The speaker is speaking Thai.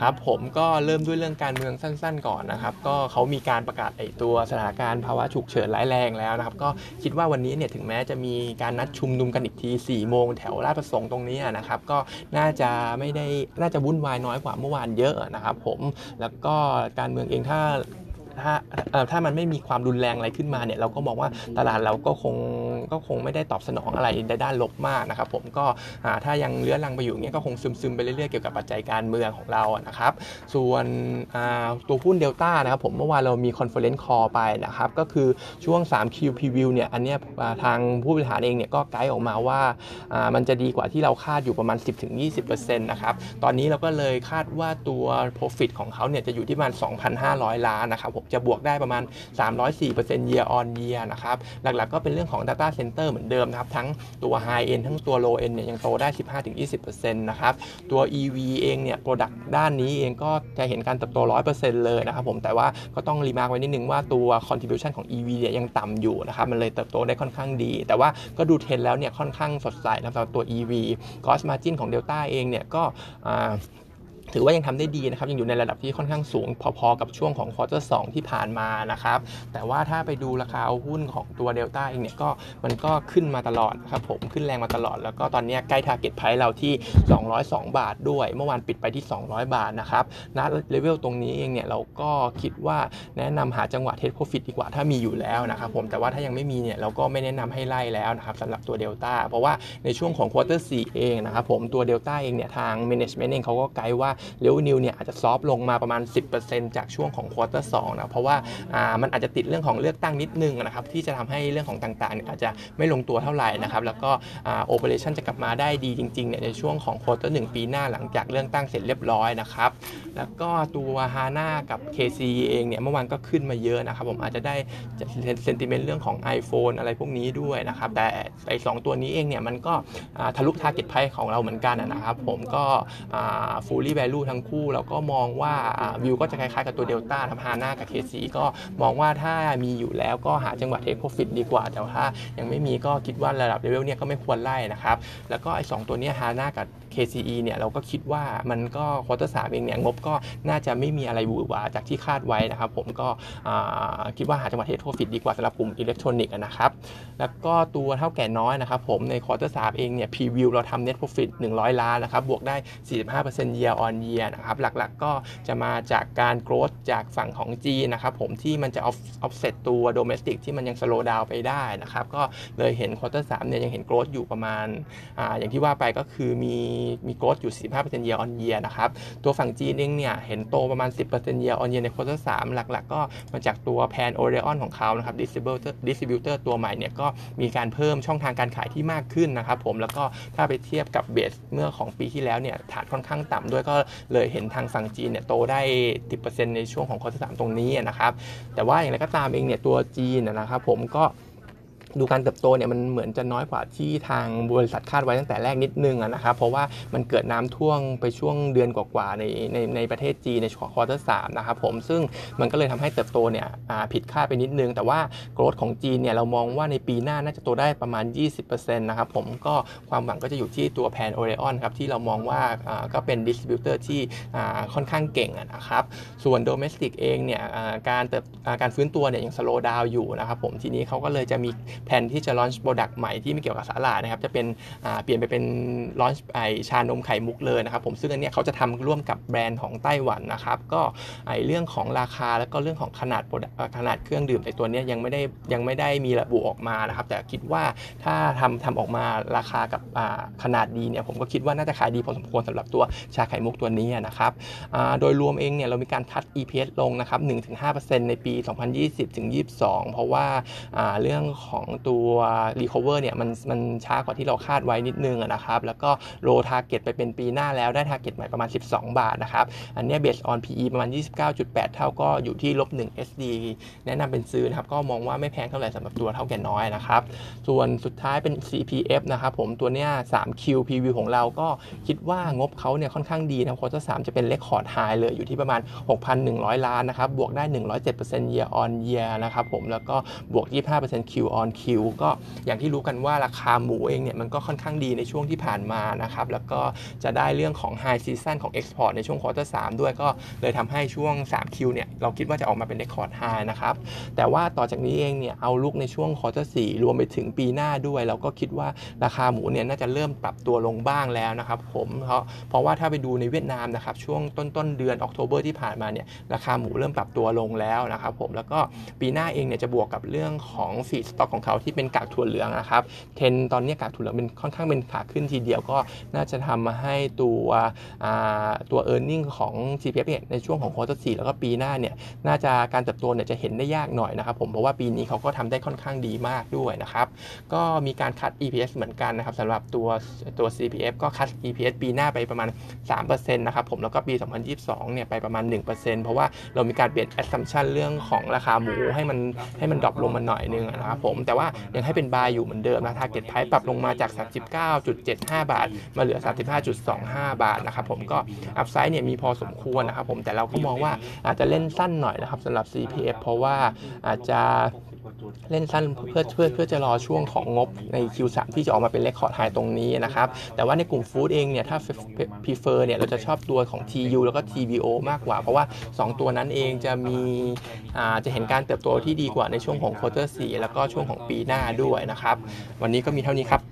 ครับผมก็เริ่มด้วยเรื่องการเมืองสั้น ๆ ก่อนนะครับ ก็เขามีการประกาศไอ้ตัวสถานการณ์ภาวะฉุกเฉินร้ายแรงแล้วนะครับ ก็คิดว่าวันนี้เนี่ยถึงแม้จะมีการนัดชุมนุมกันอีกที4โมงแถวราชประสงค์ตรงนี้นะครับ ก็น่าจะไม่ได้น่าจะวุ่นวายน้อยกว่าเมื่อวานเยอะนะครับ ผมแล้วก็การเมืองเองถ้า ถ้าถ้ามันไม่มีความรุนแรงอะไรขึ้นมาเนี่ยเราก็มองว่าตลาดเราก็คงก็คงไม่ได้ตอบสนองอะไรในด้านลบมากนะครับผมก็ถ้ายังเรื้อรังไปอยู่เงี้ยก็คงซึมๆไปเรื่อยๆเกี่ยวกับปัจจัยการเมืองของเรานะครับส่วนตัวหุ้นเดลต้านะครับผมเมื่อวานเรามี conference call ไปนะครับก็คือช่วง 3Q Preview เนี่ยอันเนี้ยทางผู้บริหารเองเนี่ยก็ไกด์ออกมาว่ามันจะดีกว่าที่เราคาดอยู่ประมาณ 10-20%นะครับตอนนี้เราก็เลยคาดว่าตัว profit ของเขาเนี่ยจะอยู่ที่ประมาณ 2,500 ล้านนะครับผมจะบวกได้ประมาณ 304% year on year นะครับ หลักๆก็เป็นเรื่องของ data center เหมือนเดิมนะครับ ทั้งตัว high end ทั้งตัว low end เนี่ยยังโตได้ 15-20%นะครับ ตัว EV เองเนี่ย product ด้านนี้เองก็จะเห็นการเติบโต 100%เลยนะครับผม แต่ว่าก็ต้อง remark ไว้นิดนึงว่าตัว contribution ของ EV เนี่ยยังต่ำอยู่นะครับ มันเลยเติบโตได้ค่อนข้างดี แต่ว่าก็ดูเทรนแล้วเนี่ยค่อนข้างสดใสนะสำหรับตัว EV gross margin ของ Delta เองเนี่ยก็ ถือว่ายังทำได้ดีนะครับยังอยู่ในระดับที่ค่อนข้างสูงพอๆ กับช่วงของควอเตอร์สที่ผ่านมานะครับแต่ว่าถ้าไปดูราคาหุ้นของตัวเดลต้าเองเนี่ยก็มันก็ขึ้นมาตลอดครับผมขึ้นแรงมาตลอด แล้วก็ตอนนี้ใกล้ target price เราที่ 202 บาทด้วย เมื่อวานปิดไปที่ 200 บาทนะครับณเลเวลตรงนี้เองเนี่ยเราก็คิดว่าแนะนำหาจังหวะ take profit ดีกว่าถ้ามีอยู่แล้วนะครับผมแต่ว่าถ้ายังไม่มีเนี่ยเราก็ไม่แนะนำให้ไล่แล้วนะครับสำหรับตัวเดลต้าเพราะว่าในช่วงของ quarter สี่เองนะครับผมตัวเดลต้าเองเนี่ยทาง management เองเขาก็ไกด์ว่าrevenue เนี่ยอาจจะ soft ลงมาประมาณ 10%จากช่วงของ quarter สามนะเพราะว่ามันอาจจะติดเรื่องของเลือกตั้งนิดนึงนะครับที่จะทำให้เรื่องของต่างๆอาจจะไม่ลงตัวเท่าไหร่นะครับแล้วก็ operation จะกลับมาได้ดีจริงๆเนี่ยในช่วงของ quarter หนึ่งปีหน้าหลังจากเลือกตั้งเสร็จเรียบร้อยนะครับแล้วก็ตัว Hana กับ KCE เองเนี่ยเมื่อวานก็ขึ้นมาเยอะนะครับผมอาจจะได้ sentiment เรื่องของ iPhone อะไรพวกนี้ด้วยนะครับแต่ไอ้สองตัวนี้เองเนี่ยมันก็ทะลุ target price ของเราเหมือนกันนะครับผมก็ fully value ทั้งคู่เราก็มองว่าวิวก็จะคล้ายๆกับตัวเดลต้ง Hana กับ KCE ก็มองว่าถ้ามีอยู่แล้วก็หาจังหวะ take profit ดีกว่า แต่ถ้ายังไม่มีก็คิดว่าระดับเลเวลเนี่ยก็ไม่ควรไล่นะครับ แล้วก็ไอ้สองตัวนี้ Hana กับ KCE เนี่ยเราก็คิดว่ามันก็ quarter สามเองเนี่ยงบก็น่าจะไม่มีอะไรหวือหวาจากที่คาดไว้นะครับ ผมก็คิดว่าหาจังหวะ take profit ดีกว่าสำหรับกลุ่มอิเล็กทรอนิกส์นะครับ แล้วก็ตัวเถ้าแก่น้อยนะครับผมใน quarter สามเองเนี่ย preview เราทำ net profit 100ล้านนะครับบวกได้ 45% year on year นะครับหลักๆก็จะมาจากการ growth จากฝั่งของจีนนะครับผมที่มันจะออฟเซตตัว domestic ที่มันยัง slow down ไปได้นะครับก็เลยเห็น quarter สามเนี่ยยังเห็น growth อยู่ประมาณออย่างที่ว่าไปก็คือมีมี growth อยู่45% year on year นะครับ ตัวฝั่งจีนเองเนี่ย เห็นโตประมาณ 10% year on year ใน quarter สามหลัก ๆ ก็มาจากตัว Pan Orion ของเขานะครับ distributor distributor ตัวใหม่เนี่ย ก็มีการเพิ่มช่องทางการขายที่มากขึ้นนะครับผมแล้วก็ถ้าไปเทียบกับ base เมื่อของปีที่แล้วเนี่ยฐานค่อนข้างต่ำด้วยก็เลยเห็นทางฝั่งจีนเนี่ยโตได้ 10%ในช่วงของ quarter สามตรงนี้นะครับแต่ว่าอย่างไรก็ตามเองเนี่ยตัวจีนนะครับผมก็ ดูการเติบโตเนี่ยมันเหมือนจะน้อยกว่าที่ทางบริษัทคาดไว้ตั้งแต่แรกนิดนึงนะครับเพราะว่ามันเกิดน้ำท่วมไปช่วงเดือนกว่าๆในในในประเทศจีนใน quarter สามนะครับผมซึ่งมันก็เลยทำให้เติบโตเนี่ยผิดคาดไปนิดนึง แต่ว่า growth ของจีนเนี่ยเรามองว่าในปีหน้าน่าจะโตได้ประมาณ 20%นะครับผมก็ความหวังก็จะอยู่ที่ตัว Pan Orion ครับที่เรามองว่าก็เป็น distributor ที่ค่อนข้างเก่งนะครับส่วน domestic เองเนี่ยการเติบการฟื้นตัวเนี่ยยัง slow down อยู่นะครับผมทีนี้เขาก็เลยจะมีแผนที่จะ launch product ใหม่ที่ไม่เกี่ยวกับสาหร่ายนะครับจะเป็นเปลี่ยนไปเป็นลอนช์ไอชานมไข่มุกเลยนะครับผมซึ่งอันนี้เขาจะทำร่วมกับแบรนด์ของไต้หวันนะครับก็ไอเรื่องของราคาแล้วก็เรื่องของขนาดขนาดเครื่องดื่มในตัวนี้ยังไม่ได้ยังไม่ได้มีระบุออกมานะครับแต่คิดว่าถ้าทำทำออกมาราคากับขนาดดีเนี่ยผมก็คิดว่าน่าจะขายดีพอสมควรสำหรับตัวชาไข่มุกตัวนี้นะครับโดยรวมเองเนี่ยเรามีการคัด EPS ลงนะครับ 1-5%ในปี 2020-22 เพราะว่าเรื่องของของตัว recover เนี่ยมันมันช้ากว่าที่เราคาดไว้นิดนึงนะครับ แล้วก็ roll target ไปเป็นปีหน้าแล้วได้ target ใหม่ประมาณ 12 บาทนะครับ อันนี้ based on PE ประมาณ 29.8 เท่าก็อยู่ที่ลบ1 SD แนะนำเป็นซื้อนะครับ ก็มองว่าไม่แพงเท่าไหร่สำหรับตัวเถ้าแก่น้อยนะครับ ส่วนสุดท้ายเป็น CPF นะครับผมตัวเนี้ย 3Q PV ของเราก็คิดว่างบเขาเนี่ยค่อนข้างดีนะ quarter 3จะเป็น record high เลยอยู่ที่ประมาณ 6,100 ล้านนะครับบวกได้ 107% year on year นะครับผมแล้วก็บวก 25% Q on Q ก็อย่างที่รู้กันว่าราคาหมูเองเนี่ยมันก็ค่อนข้างดีในช่วงที่ผ่านมานะครับแล้วก็จะได้เรื่องของ High Season ของ Export ในช่วง quarter 3ด้วยก็เลยทำให้ช่วง3Q เนี่ยเราคิดว่าจะออกมาเป็น Record High นะครับแต่ว่าต่อจากนี้เองเนี่ย outlook ในช่วง quarter 4รวมไปถึงปีหน้าด้วย เราก็คิดว่าราคาหมูเนี่ยน่าจะเริ่มปรับตัวลงบ้างแล้วนะครับผมเพราะเพราะว่าถ้าไปดูในเวียดนามนะครับช่วงต้นต้นเดือน October ที่ผ่านมาเนี่ยราคาหมูเริ่มปรับตัวลงแล้วนะครับผมแล้วก็ปีหน้าเองเนี่ยจะบวกกับเรื่องของ feedstock ของเขาที่เป็นกากถั่วเหลืองนะครับเทรนด์ตอนนี้กากถั่วเหลืองเป็นค่อนข้างเป็นขาขึ้นทีเดียวก็น่าจะทำมาให้ตัวตัว e a r n i n g ของ CPF เในช่วงของ quarter 4แล้วก็ปีหน้าเนี่ยน่าจะการเติบโตเนี่ยจะเห็นได้ยากหน่อยนะครับผมเพราะว่าปีนี้เขาก็ทำได้ค่อนข้างดีมากด้วยนะครับก็มีการคัด EPS เหมือนกันนะครับสำหรับตัวตัว CPF ก็ cut EPS ปีหน้าไปประมาณ 3%นะครับผมแล้วก็ปี 2022 เนี่ยไปประมาณ 1%เพราะว่าเรามีการเปลี่ยน assumption เรื่องของราคาหมูให้มันให้มัน drop ลงมาหน่อยนึงนะครับผมแต่ว่ายังให้เป็น buy อยู่เหมือนเดิมนะ target price ปรับลงมาจาก 39.75 บาท มาเหลือ 35.25 บาทนะครับผมก็ upside เนี่ยมีพอสมควรนะครับผมแต่เราก็มองว่าอาจจะเล่นสั้นหน่อยนะครับสำหรับ CPF เพราะว่าอาจจะ เล่นสั้นเพื่อเพื่อเพื่อจะรอช่วงของงบใน Q3 ที่จะออกมาเป็น record high ตรงนี้นะครับ แต่ว่าในกลุ่ม food เองเนี่ยถ้า prefer เนี่ยเราจะชอบตัวของ TU แล้วก็ TVO มากกว่า เพราะว่า 2 ตัวนั้นเองจะมีอ่าจะเห็นการเติบโตที่ดีกว่าในช่วงของ quarter 4แล้วก็ช่วงของปีหน้าด้วยนะครับ วันนี้ก็มีเท่านี้ครับ